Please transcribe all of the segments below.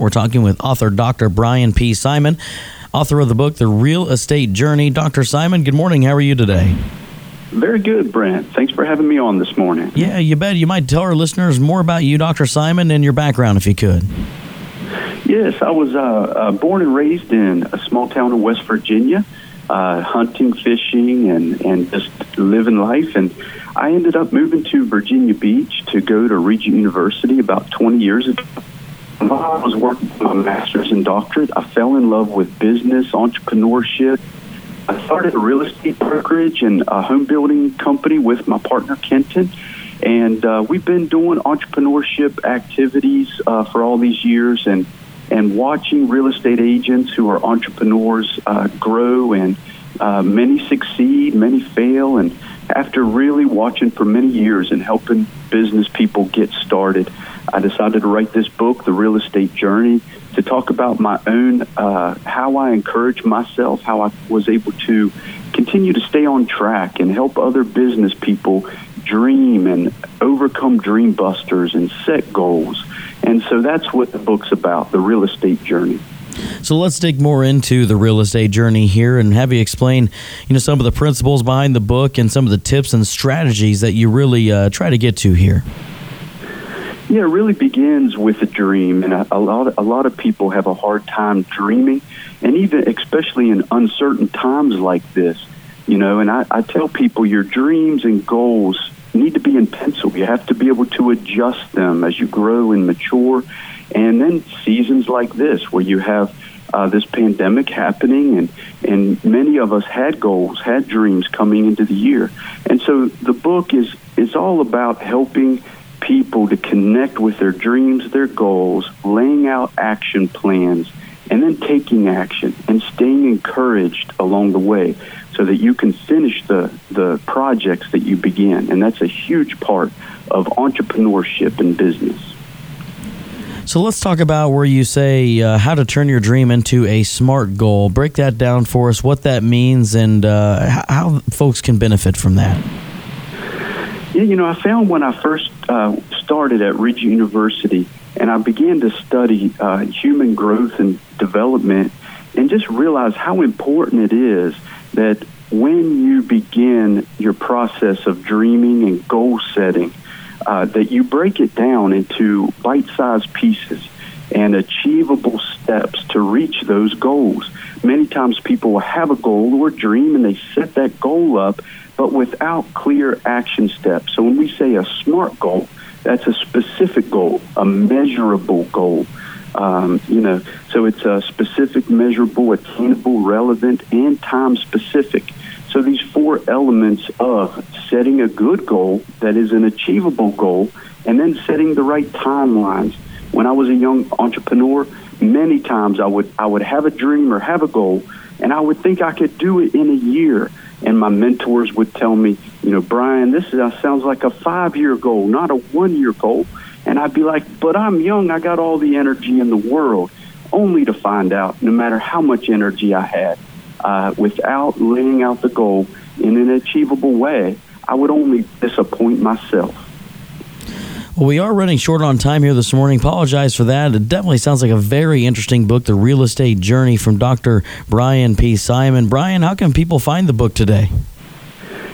We're talking with author Dr. Brian P. Simon, author of the book The Real Estate Journey. Dr. Simon, good morning. How are you today? Very good, Brent. Thanks for having me on this morning. Yeah, you bet. You might tell our listeners more about you, Dr. Simon, and your background if you could. Yes, I was uh, uh, born and raised in a small town in West Virginia, uh, hunting, fishing, and, and just living life. And I ended up moving to Virginia Beach to go to Regent University about 20 years ago while I was working my master's and doctorate, I fell in love with business, entrepreneurship. I started a real estate brokerage and a home building company with my partner Kenton. And uh, we've been doing entrepreneurship activities uh, for all these years and, and watching real estate agents who are entrepreneurs uh, grow and uh, many succeed, many fail. And after really watching for many years and helping business people get started, I decided to write this book, The Real Estate Journey, to talk about my own, uh, how I encourage myself, how I was able to continue to stay on track and help other business people dream and overcome dream busters and set goals. And so that's what the book's about, The Real Estate Journey. So let's dig more into the real estate journey here and have you explain, you know, some of the principles behind the book and some of the tips and strategies that you really uh, try to get to here. Yeah, it really begins with a dream, and a, a lot a lot of people have a hard time dreaming, and even especially in uncertain times like this, you know. And I, I tell people your dreams and goals need to be in pencil. You have to be able to adjust them as you grow and mature, and then seasons like this where you have uh, this pandemic happening, and and many of us had goals, had dreams coming into the year, and so the book is is all about helping people to connect with their dreams, their goals, laying out action plans, and then taking action and staying encouraged along the way so that you can finish the, the projects that you begin. And that's a huge part of entrepreneurship and business. So let's talk about where you say uh, how to turn your dream into a smart goal. Break that down for us, what that means, and uh, how folks can benefit from that. Yeah, you know, I found when I first uh, started at Regent University and I began to study uh, human growth and development and just realize how important it is that when you begin your process of dreaming and goal setting, uh, that you break it down into bite sized pieces and achievable steps to reach those goals. Many times people will have a goal or a dream and they set that goal up, but without clear action steps. So when we say a SMART goal, that's a specific goal, a measurable goal. Um, you know, so it's a specific, measurable, attainable, relevant, and time specific. So these four elements of setting a good goal that is an achievable goal, and then setting the right timelines. When I was a young entrepreneur, many times I would I would have a dream or have a goal, and I would think I could do it in a year. And my mentors would tell me, you know, Brian, this is, uh, sounds like a five year goal, not a one year goal. And I'd be like, but I'm young. I got all the energy in the world, only to find out, no matter how much energy I had, uh, without laying out the goal in an achievable way, I would only disappoint myself. Well, we are running short on time here this morning. Apologize for that. It definitely sounds like a very interesting book, The Real Estate Journey from Dr. Brian P. Simon. Brian, how can people find the book today?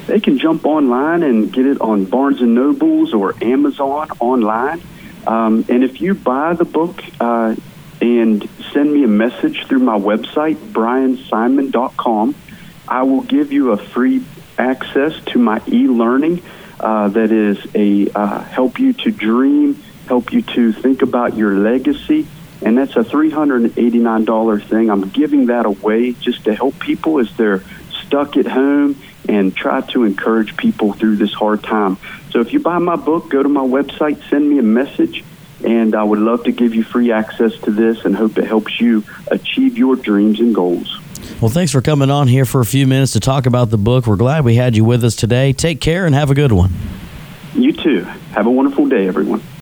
They can jump online and get it on Barnes and Nobles or Amazon online. Um, and if you buy the book uh, and send me a message through my website, briansimon.com, I will give you a free access to my e-learning uh, that is a uh, help you to dream, help you to think about your legacy, and that's a $389 thing. I'm giving that away just to help people as they're stuck at home and try to encourage people through this hard time. So if you buy my book, go to my website, send me a message, and I would love to give you free access to this and hope it helps you achieve your dreams and goals. Well, thanks for coming on here for a few minutes to talk about the book. We're glad we had you with us today. Take care and have a good one. You too. Have a wonderful day, everyone.